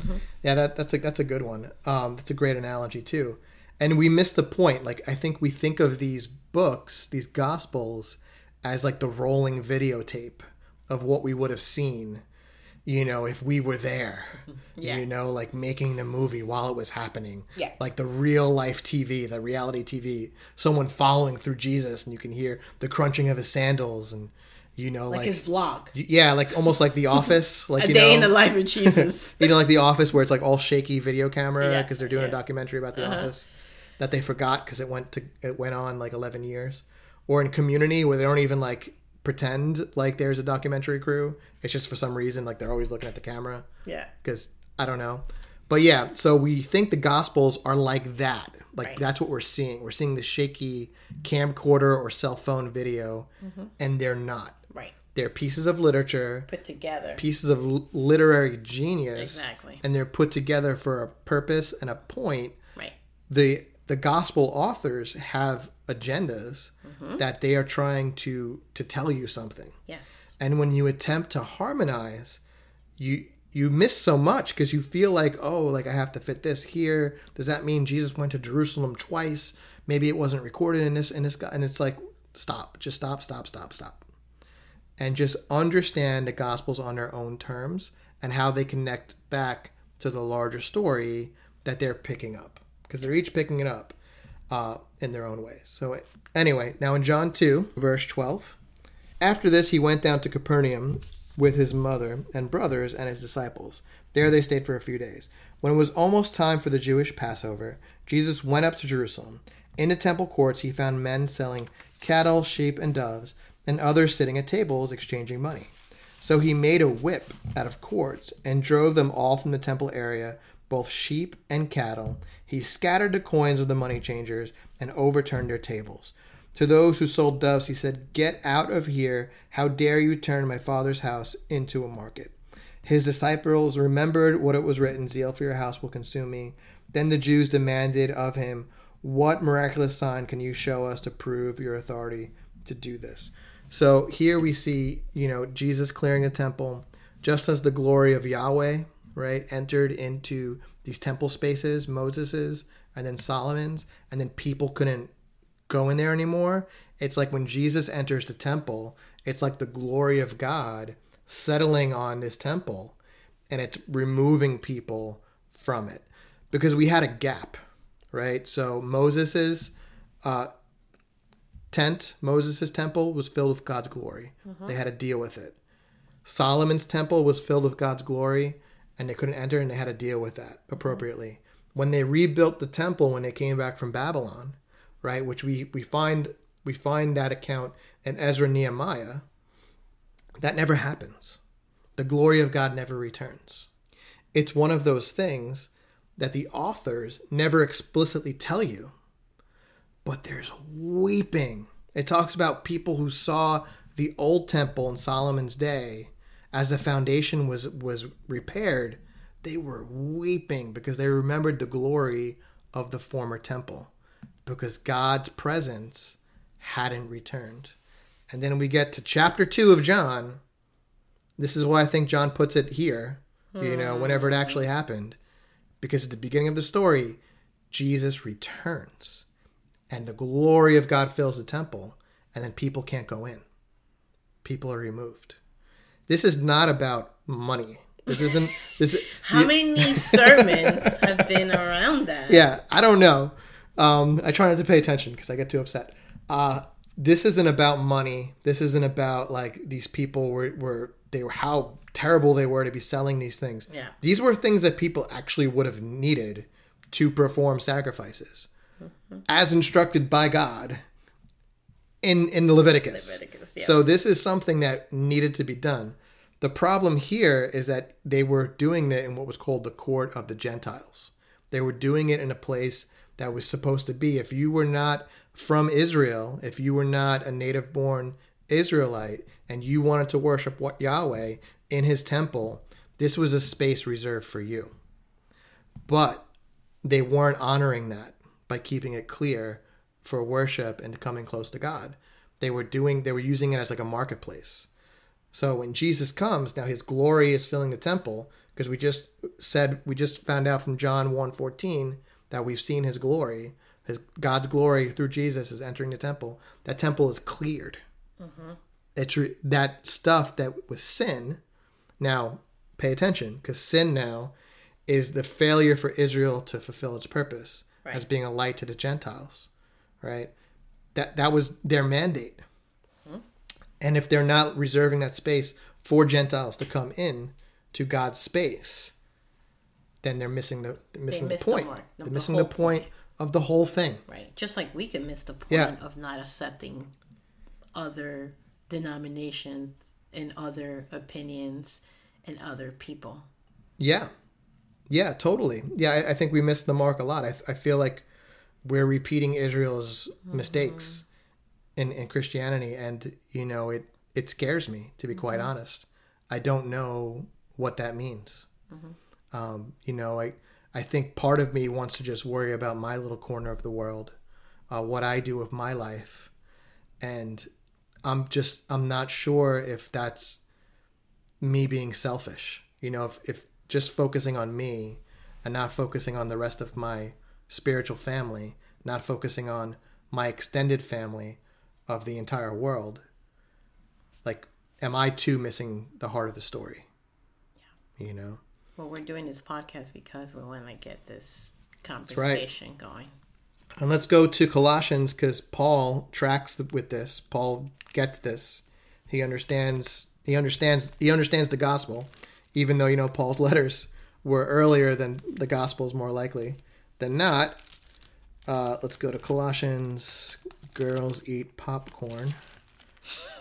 Yeah, that, that's a that's a good one. Um, that's a great analogy too. And we missed the point. Like I think we think of these books, these gospels, as like the rolling videotape of what we would have seen. You know, if we were there. Yeah. You know, like making the movie while it was happening. Yeah. Like the real life TV, the reality TV. Someone following through Jesus, and you can hear the crunching of his sandals, and you know, Like, like his vlog. yeah, like almost like The Office, like A you day know, in the life of Jesus. you know, like The Office, where it's like all shaky video camera Yeah, because they're doing a yeah. Uh-huh. documentary about The Office that they forgot because it went to it went on like eleven years, or in Community where they don't even like pretend like there's a documentary crew. It's just for some reason like they're always looking at the camera yeah. because I don't know. But yeah, so we think the Gospels are like that. Like Right. that's what we're seeing. We're seeing the shaky camcorder or cell phone video, Mm-hmm. and they're not. Right. They're pieces of literature Put together. pieces of l- literary genius Exactly. and they're put together for a purpose and a point Right. the the gospel authors have agendas Mm-hmm. that they are trying to to tell you something. Yes. and when you attempt to harmonize you you miss so much because you feel like oh like i have to fit this here. Does that mean jesus went to jerusalem twice? Maybe it wasn't recorded in this in this guy and it's like stop just stop stop stop stop. And just understand the gospels on their own terms and how they connect back to the larger story that they're picking up. Because they're each picking it up uh, in their own ways so anyway now in john 2 verse 12 after this, he went down to Capernaum with his mother and brothers and his disciples. There they stayed for a few days. When it was almost time for the Jewish Passover, Jesus went up to Jerusalem. In the temple courts, he found men selling cattle, sheep, and doves, and others sitting at tables exchanging money. So he made a whip out of cords and drove them all from the temple area, both sheep and cattle. He scattered the coins of the money changers and overturned their tables. To those who sold doves, he said, Get out of here. How dare you turn my father's house into a market? His disciples remembered what it was written Zeal for your house will consume me. Then the Jews demanded of him, What miraculous sign can you show us to prove your authority to do this? So here we see, you know, Jesus clearing a temple, just as the glory of Yahweh, right, entered into these temple spaces, Moses's and then Solomon's, and then people couldn't go in there anymore. It's like when Jesus enters the temple, it's like the glory of God settling on this temple and it's removing people from it because we had a gap, right? So Moses's uh, tent, Moses's temple was filled with God's glory. They had to deal with it. Solomon's temple was filled with God's glory and they couldn't enter and they had to deal with that appropriately. When they rebuilt the temple when they came back from Babylon, right, which we we find we find that account in Ezra Nehemiah, that never happens. The glory of God never returns. It's one of those things that the authors never explicitly tell you, but there's weeping. It talks about people who saw the old temple in Solomon's day as the foundation was was repaired, they were weeping because they remembered the glory of the former temple because God's presence hadn't returned. And then we get to chapter 2 of John. This is why I think John puts it here, you know, whenever it hmm. actually happened. Because at the beginning of the story, Jesus returns and the glory of God fills the temple, and then people can't go in. People are removed. This is not about money. This isn't this. How many sermons have been around that? Yeah, I don't know. Um, I try not to pay attention because I get too upset. Uh, this isn't about money. This isn't about like these people were, were they were how terrible they were to be selling these things. Yeah. These were things that people actually would have needed to perform sacrifices, as instructed by God in in Leviticus. Leviticus, yeah. So this is something that needed to be done. The problem here is that they were doing it in what was called the court of the Gentiles. They were doing it in a place that was supposed to be if you were not from Israel, if you were not a native born Israelite and you wanted to worship what Yahweh in his temple, this was a space reserved for you. But they weren't honoring that by keeping it clear for worship and coming close to God. They were doing they were using it as like a marketplace. So when Jesus comes, now his glory is filling the temple because we just said we just found out from John 1:14 that we've seen his glory. His God's glory through Jesus is entering the temple. That temple is cleared. Mm-hmm. It's re- that stuff that was sin. Now, pay attention because sin now is the failure for Israel to fulfill its purpose as being a light to the Gentiles, right? That that was their mandate. And if they're not reserving that space for Gentiles to come in to God's space, then they're missing the they're missing the missed the point. the- they're missing the point of the whole thing. Right. Just like we could miss the point Yeah. of not accepting other denominations and other opinions and other people. Yeah. Yeah, totally. Yeah, I, I think we missed the mark a lot. I, I feel like we're repeating Israel's mistakes in, in Christianity, and, you know, it, it scares me, to be quite honest. I don't know what that means. Um, you know, I, I think part of me wants to just worry about my little corner of the world, uh, what I do with my life. And I'm just, I'm not sure if that's me being selfish. You know, if, if just focusing on me and not focusing on the rest of my spiritual family, not focusing on my extended family of the entire world, like, am I too missing the heart of the story? Yeah. You know? Well, we're doing this podcast because we want to get this right. conversation going. And let's go to Colossians because Paul tracks with this. Paul gets this. He understands. He understands. He understands the gospel, even though you know Paul's letters were earlier than the gospels, more likely than not. Uh, let's go to Colossians. Girls eat popcorn.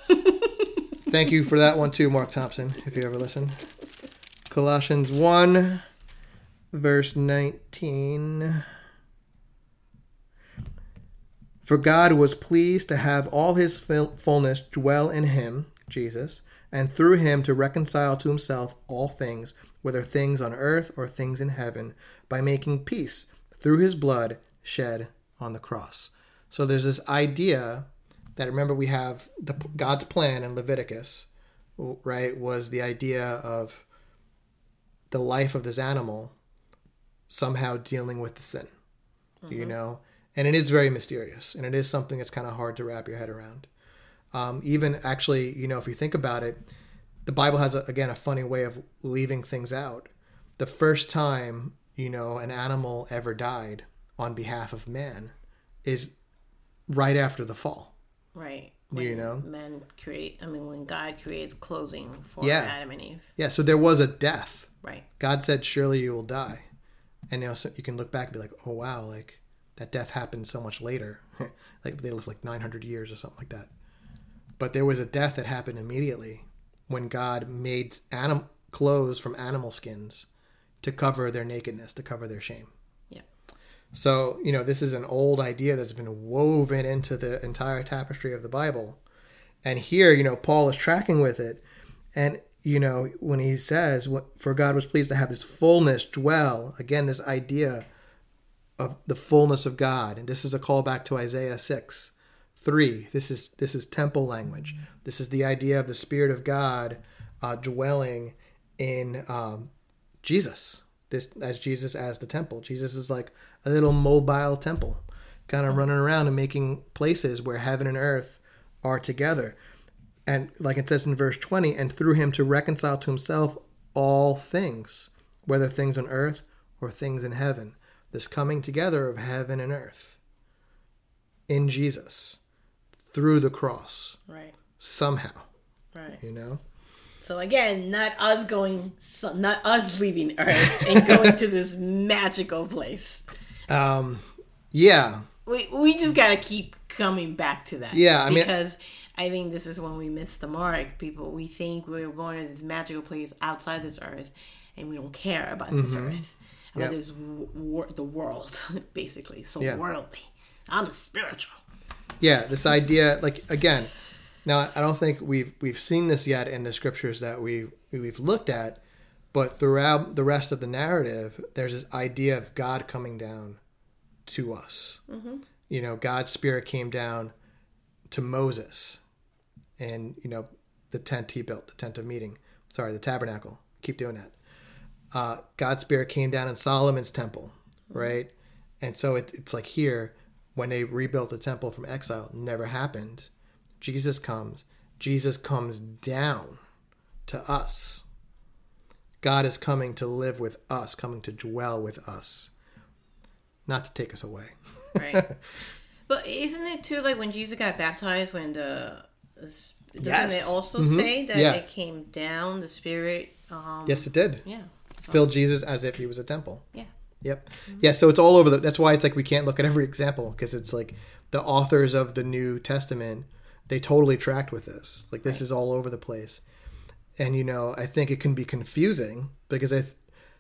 Thank you for that one too, Mark Thompson. If you ever listen, Colossians one, verse nineteen. For God was pleased to have all his fullness dwell in him, Jesus, and through him to reconcile to himself all things, whether things on earth or things in heaven, by making peace through his blood shed on the cross. So there's this idea that remember we have the God's plan in Leviticus, right? Was the idea of the life of this animal somehow dealing with the sin, mm-hmm. you know, and it is very mysterious, and it is something that's kind of hard to wrap your head around. Um, even actually, you know, if you think about it, the Bible has a, again a funny way of leaving things out. The first time you know an animal ever died on behalf of man is right after the fall. Right. When you know, men create. I mean, when God creates clothing for yeah. Adam and Eve. Yeah. So there was a death. Right. God said, "Surely you will die," and you know, so you can look back and be like, "Oh wow, like that death happened so much later. like they lived like 900 years or something like that." But there was a death that happened immediately when God made animal clothes from animal skins to cover their nakedness, to cover their shame. Yeah. So, you know, this is an old idea that's been woven into the entire tapestry of the Bible. And here, you know, Paul is tracking with it. And, you know, when he says, For God was pleased to have this fullness dwell, again, this idea of the fullness of God. And this is a callback to Isaiah 6 3. This is, this is temple language. This is the idea of the Spirit of God uh, dwelling in um, Jesus this as Jesus as the temple. Jesus is like a little mobile temple, kind of running around and making places where heaven and earth are together. And like it says in verse 20, and through him to reconcile to himself all things, whether things on earth or things in heaven. This coming together of heaven and earth in Jesus through the cross. Right. Somehow. Right. You know? So again, not us going, not us leaving Earth and going to this magical place. Um, yeah. We we just gotta keep coming back to that. Yeah, I mean, because I think this is when we miss the mark. People, we think we're going to this magical place outside this Earth, and we don't care about mm-hmm. this Earth, about yep. this wor- the world, basically. So yeah. worldly. I'm spiritual. Yeah, this idea, like again now, I don't think we've we've seen this yet in the scriptures that we we've looked at, but throughout the rest of the narrative, there's this idea of God coming down to us. Mm-hmm. You know, God's spirit came down to Moses, and you know the tent he built, the tent of meeting. Sorry, the tabernacle. Keep doing that. Uh, God's spirit came down in Solomon's temple, mm-hmm. right? And so it, it's like here when they rebuilt the temple from exile, never happened Jesus comes. Jesus comes down to us. God is coming to live with us, coming to dwell with us, not to take us away. right. But isn't it too like when Jesus got baptized, when the doesn't yes. it also mm-hmm. say that yeah. it came down, the Spirit? Um, yes, it did. Yeah. So. Filled Jesus as if he was a temple. Yeah. Yep. Mm-hmm. Yeah. So it's all over the. That's why it's like we can't look at every example because it's like the authors of the New Testament they totally tracked with this. Like this right. is all over the place. And you know, I think it can be confusing because I th-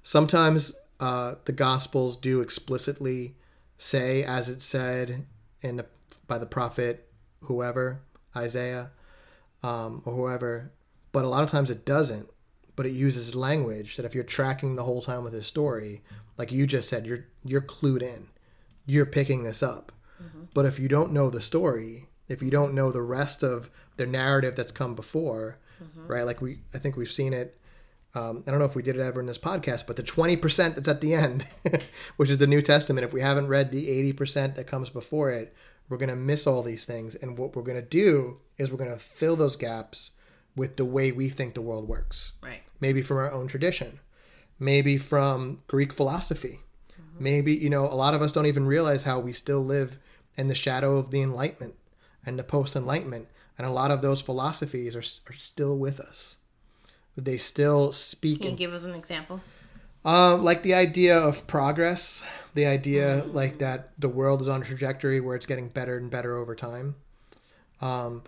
sometimes uh, the gospels do explicitly say as it said in the by the prophet whoever Isaiah um, or whoever, but a lot of times it doesn't. But it uses language that if you're tracking the whole time with his story, like you just said, you're you're clued in, you're picking this up. Mm-hmm. But if you don't know the story, if you don't know the rest of the narrative that's come before, mm-hmm. right? Like we, I think we've seen it. Um, I don't know if we did it ever in this podcast, but the 20% that's at the end, which is the New Testament, if we haven't read the 80% that comes before it, we're going to miss all these things. And what we're going to do is we're going to fill those gaps with the way we think the world works. Right. Maybe from our own tradition, maybe from Greek philosophy. Mm-hmm. Maybe, you know, a lot of us don't even realize how we still live in the shadow of the Enlightenment and the post Enlightenment, and a lot of those philosophies are, are still with us. They still speak. Can you give us an example? Um, like the idea of progress, the idea mm-hmm. like that the world is on a trajectory where it's getting better and better over time. Um,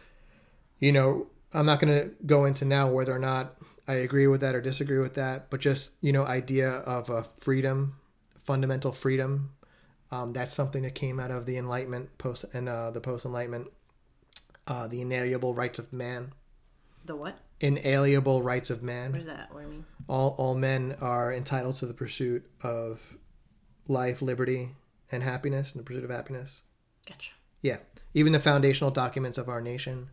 you know, I'm not going to go into now whether or not I agree with that or disagree with that, but just you know, idea of a freedom, fundamental freedom, Um, that's something that came out of the Enlightenment post and uh, the post Enlightenment, uh, the inalienable rights of man. The what? Inalienable rights of man. Where's that? Where I mean? All all men are entitled to the pursuit of life, liberty, and happiness, and the pursuit of happiness. Gotcha. Yeah, even the foundational documents of our nation,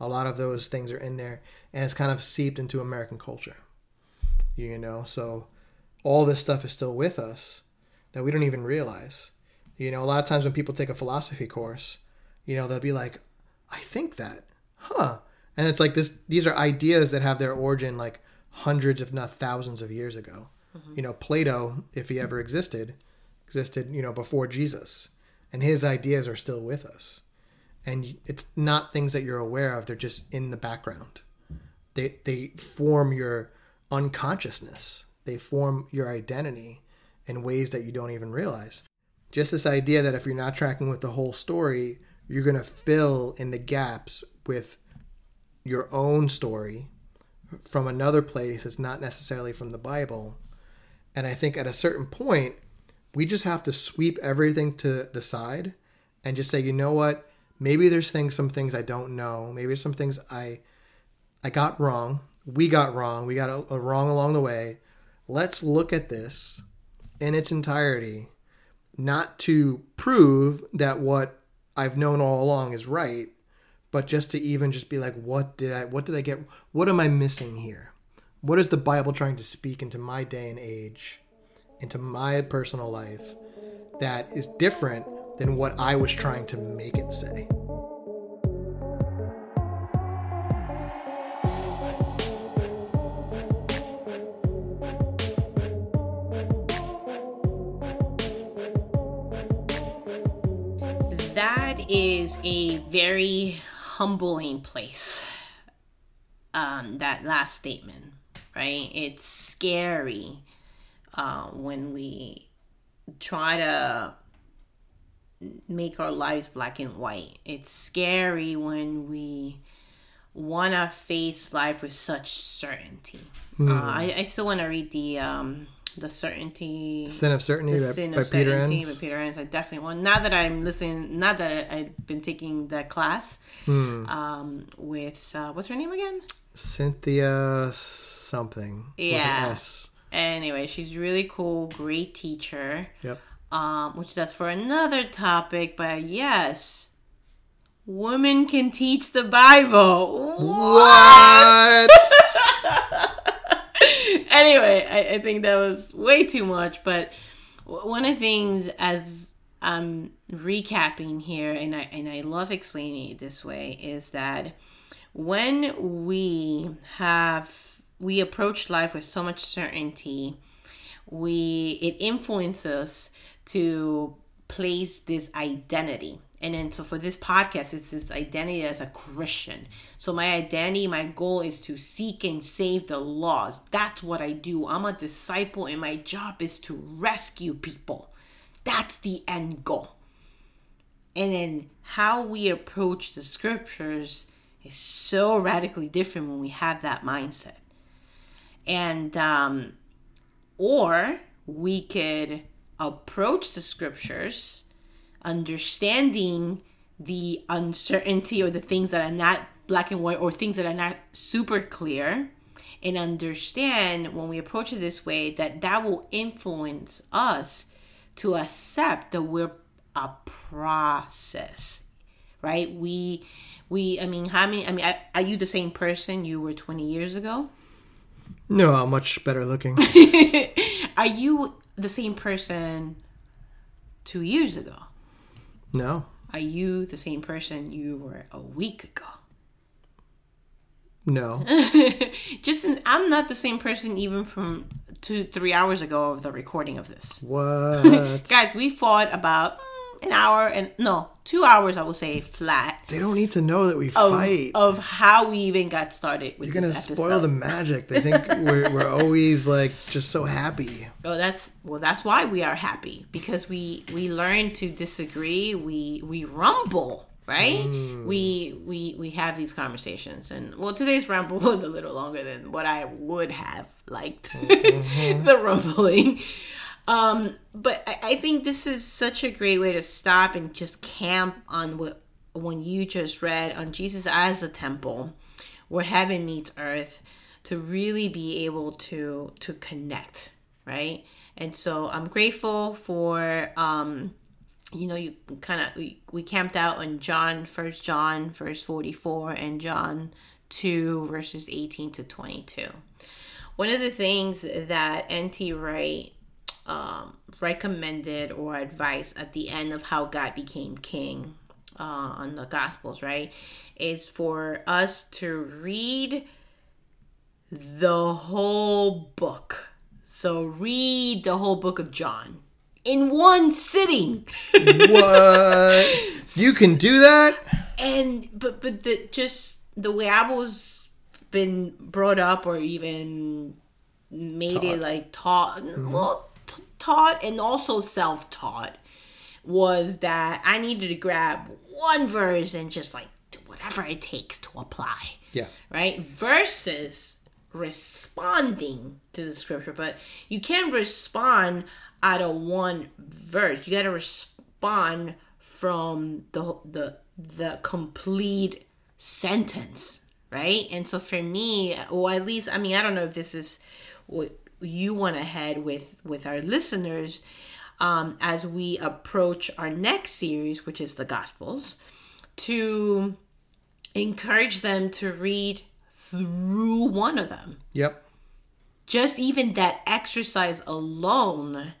a lot of those things are in there, and it's kind of seeped into American culture. You know, so all this stuff is still with us that we don't even realize. You know, a lot of times when people take a philosophy course, you know, they'll be like, "I think that, huh?" And it's like this; these are ideas that have their origin like hundreds, if not thousands, of years ago. Mm-hmm. You know, Plato, if he ever existed, existed, you know, before Jesus, and his ideas are still with us. And it's not things that you're aware of; they're just in the background. They they form your unconsciousness. They form your identity in ways that you don't even realize. Just this idea that if you're not tracking with the whole story, you're going to fill in the gaps with your own story from another place that's not necessarily from the Bible. And I think at a certain point, we just have to sweep everything to the side and just say, you know what? Maybe there's things, some things I don't know. Maybe there's some things I, I got wrong. We got wrong. We got a, a wrong along the way. Let's look at this in its entirety, not to prove that what I've known all along is right, but just to even just be like, what did I, what did I get? What am I missing here? What is the Bible trying to speak into my day and age, into my personal life, that is different than what I was trying to make it say? Is a very humbling place. Um, that last statement, right? It's scary uh, when we try to make our lives black and white. It's scary when we want to face life with such certainty. Uh, I, I still want to read the um, the certainty The Sin of Certainty the by, sin by of Peter certainty Enns. by Peter Enns. I definitely want. Now that I'm listening, now that I've been taking that class Hmm. um, with uh, what's her name again? Cynthia something. with an Yeah. Anyway, she's really cool, great teacher. Yep. Um, which that's for another topic, but yes, women can teach the Bible. What? anyway, I, I think that was way too much. But one of the things, as I'm recapping here, and I and I love explaining it this way, is that when we have we approach life with so much certainty, we it influences us to place this identity. And then, so for this podcast, it's this identity as a Christian. So, my identity, my goal is to seek and save the lost. That's what I do. I'm a disciple, and my job is to rescue people. That's the end goal. And then, how we approach the scriptures is so radically different when we have that mindset. And, um, or we could approach the scriptures understanding the uncertainty or the things that are not black and white or things that are not super clear and understand when we approach it this way that that will influence us to accept that we're a process right? We we i mean how many i mean are you the same person you were 20 years ago? No, I'm much better looking. are you the same person two years ago No. are you the same person you were a week ago No. just in, i'm not the same person even from two three hours ago of the recording of this What? guys we fought about an hour and no two hours i would say flat they don't need to know that we of, fight. of how we even got started with You're gonna spoil the magic. They think we're, we're always like just so happy. Oh, that's well. That's why we are happy because we we learn to disagree. We we rumble, right? Mm. We we we have these conversations, and well, today's rumble was a little longer than what I would have liked. Mm-hmm. the rumbling, Um, but I, I think this is such a great way to stop and just camp on what when you just read on Jesus as a temple, where heaven meets earth, to really be able to to connect, right? And so I'm grateful for um, you know, you kind of we, we camped out on John, First John, verse 44, and John 2, verses 18 to 22. One of the things that N.T. Wright um, recommended or advised at the end of how God became king uh, on the Gospels, right, is for us to read the whole book. So read the whole book of John in one sitting. what? You can do that? And but but the just the way I was been brought up or even made taught. it like taught mm-hmm. well taught and also self-taught was that I needed to grab one verse and just like whatever it takes to apply. Yeah. Right? Versus responding to the scripture, but you can't respond out of one verse. You got to respond from the the the complete sentence, right? And so for me, or at least I mean, I don't know if this is what you went ahead with with our listeners um, as we approach our next series, which is the Gospels, to encourage them to read through one of them. Yep. Just even that exercise alone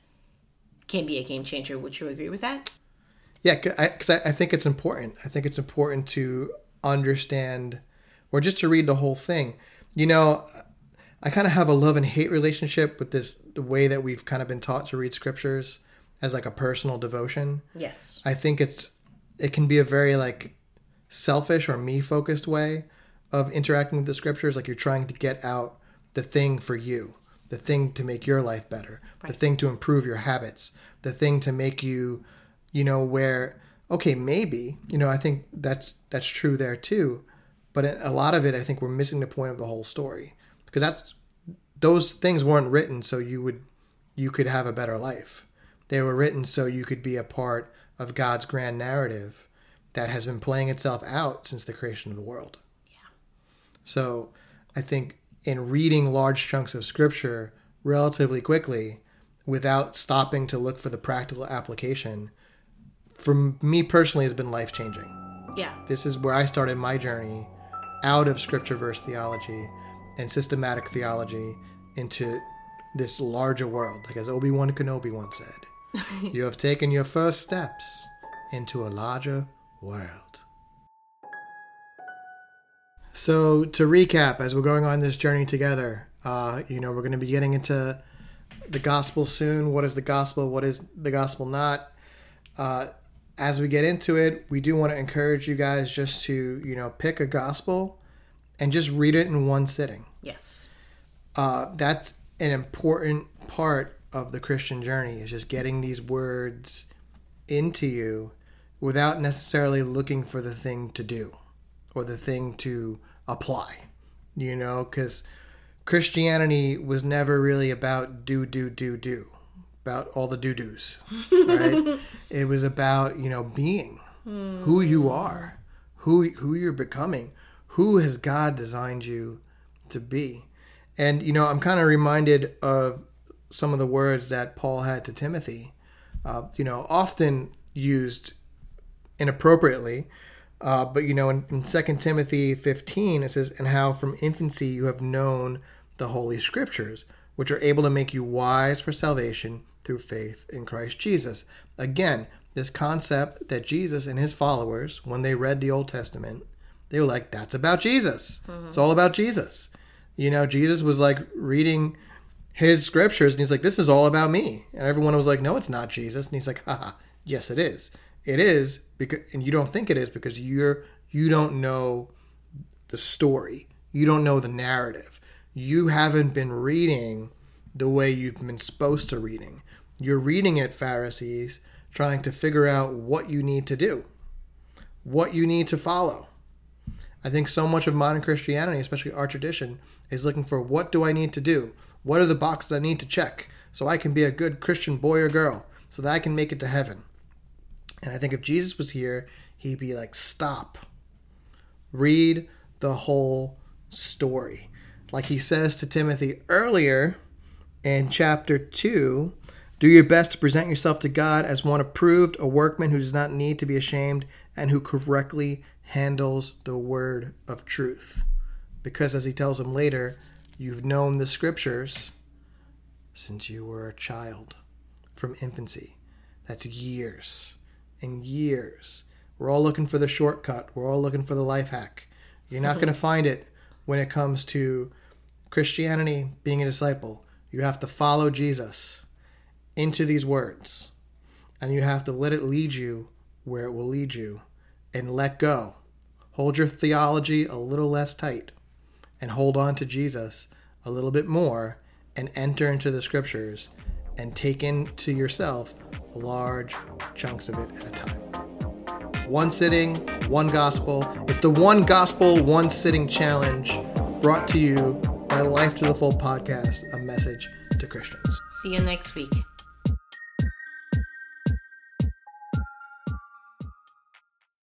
can be a game changer. Would you agree with that? Yeah, because I, I, I think it's important. I think it's important to understand or just to read the whole thing. You know, I kind of have a love and hate relationship with this the way that we've kind of been taught to read scriptures as like a personal devotion. Yes. I think it's it can be a very like selfish or me focused way of interacting with the scriptures like you're trying to get out the thing for you the thing to make your life better right. the thing to improve your habits the thing to make you you know where okay maybe you know i think that's that's true there too but a lot of it i think we're missing the point of the whole story because that's those things weren't written so you would you could have a better life they were written so you could be a part of god's grand narrative that has been playing itself out since the creation of the world yeah so i think in reading large chunks of scripture relatively quickly without stopping to look for the practical application for me personally has been life changing. Yeah. This is where I started my journey out of scripture verse theology and systematic theology into this larger world. Like as Obi Wan Kenobi once said, you have taken your first steps into a larger world. So to recap, as we're going on this journey together, uh, you know, we're going to be getting into the gospel soon. What is the gospel? What is the gospel not? Uh, as we get into it, we do want to encourage you guys just to, you know, pick a gospel and just read it in one sitting. Yes. Uh, that's an important part of the Christian journey is just getting these words into you without necessarily looking for the thing to do or the thing to apply, you know, because Christianity was never really about do, do, do, do, about all the do do's, right? it was about, you know, being mm. who you are, who, who you're becoming, who has God designed you to be. And, you know, I'm kind of reminded of some of the words that Paul had to Timothy, uh, you know, often used inappropriately uh, but you know, in, in 2 Timothy 15, it says, And how from infancy you have known the Holy Scriptures, which are able to make you wise for salvation through faith in Christ Jesus. Again, this concept that Jesus and his followers, when they read the Old Testament, they were like, That's about Jesus. Mm-hmm. It's all about Jesus. You know, Jesus was like reading his scriptures and he's like, This is all about me. And everyone was like, No, it's not Jesus. And he's like, Haha, yes, it is. It is because, and you don't think it is because you're you don't know the story. You don't know the narrative. You haven't been reading the way you've been supposed to reading. You're reading it, Pharisees, trying to figure out what you need to do, what you need to follow. I think so much of modern Christianity, especially our tradition, is looking for what do I need to do? What are the boxes I need to check so I can be a good Christian boy or girl so that I can make it to heaven? And I think if Jesus was here, he'd be like, stop. Read the whole story. Like he says to Timothy earlier in chapter 2 do your best to present yourself to God as one approved, a workman who does not need to be ashamed, and who correctly handles the word of truth. Because, as he tells him later, you've known the scriptures since you were a child, from infancy. That's years and years. We're all looking for the shortcut, we're all looking for the life hack. You're not going to find it when it comes to Christianity, being a disciple. You have to follow Jesus into these words, and you have to let it lead you where it will lead you and let go. Hold your theology a little less tight and hold on to Jesus a little bit more and enter into the scriptures and take into yourself large chunks of it at a time. One sitting, one gospel. It's the One Gospel, One Sitting Challenge brought to you by Life to the Full podcast, a message to Christians. See you next week.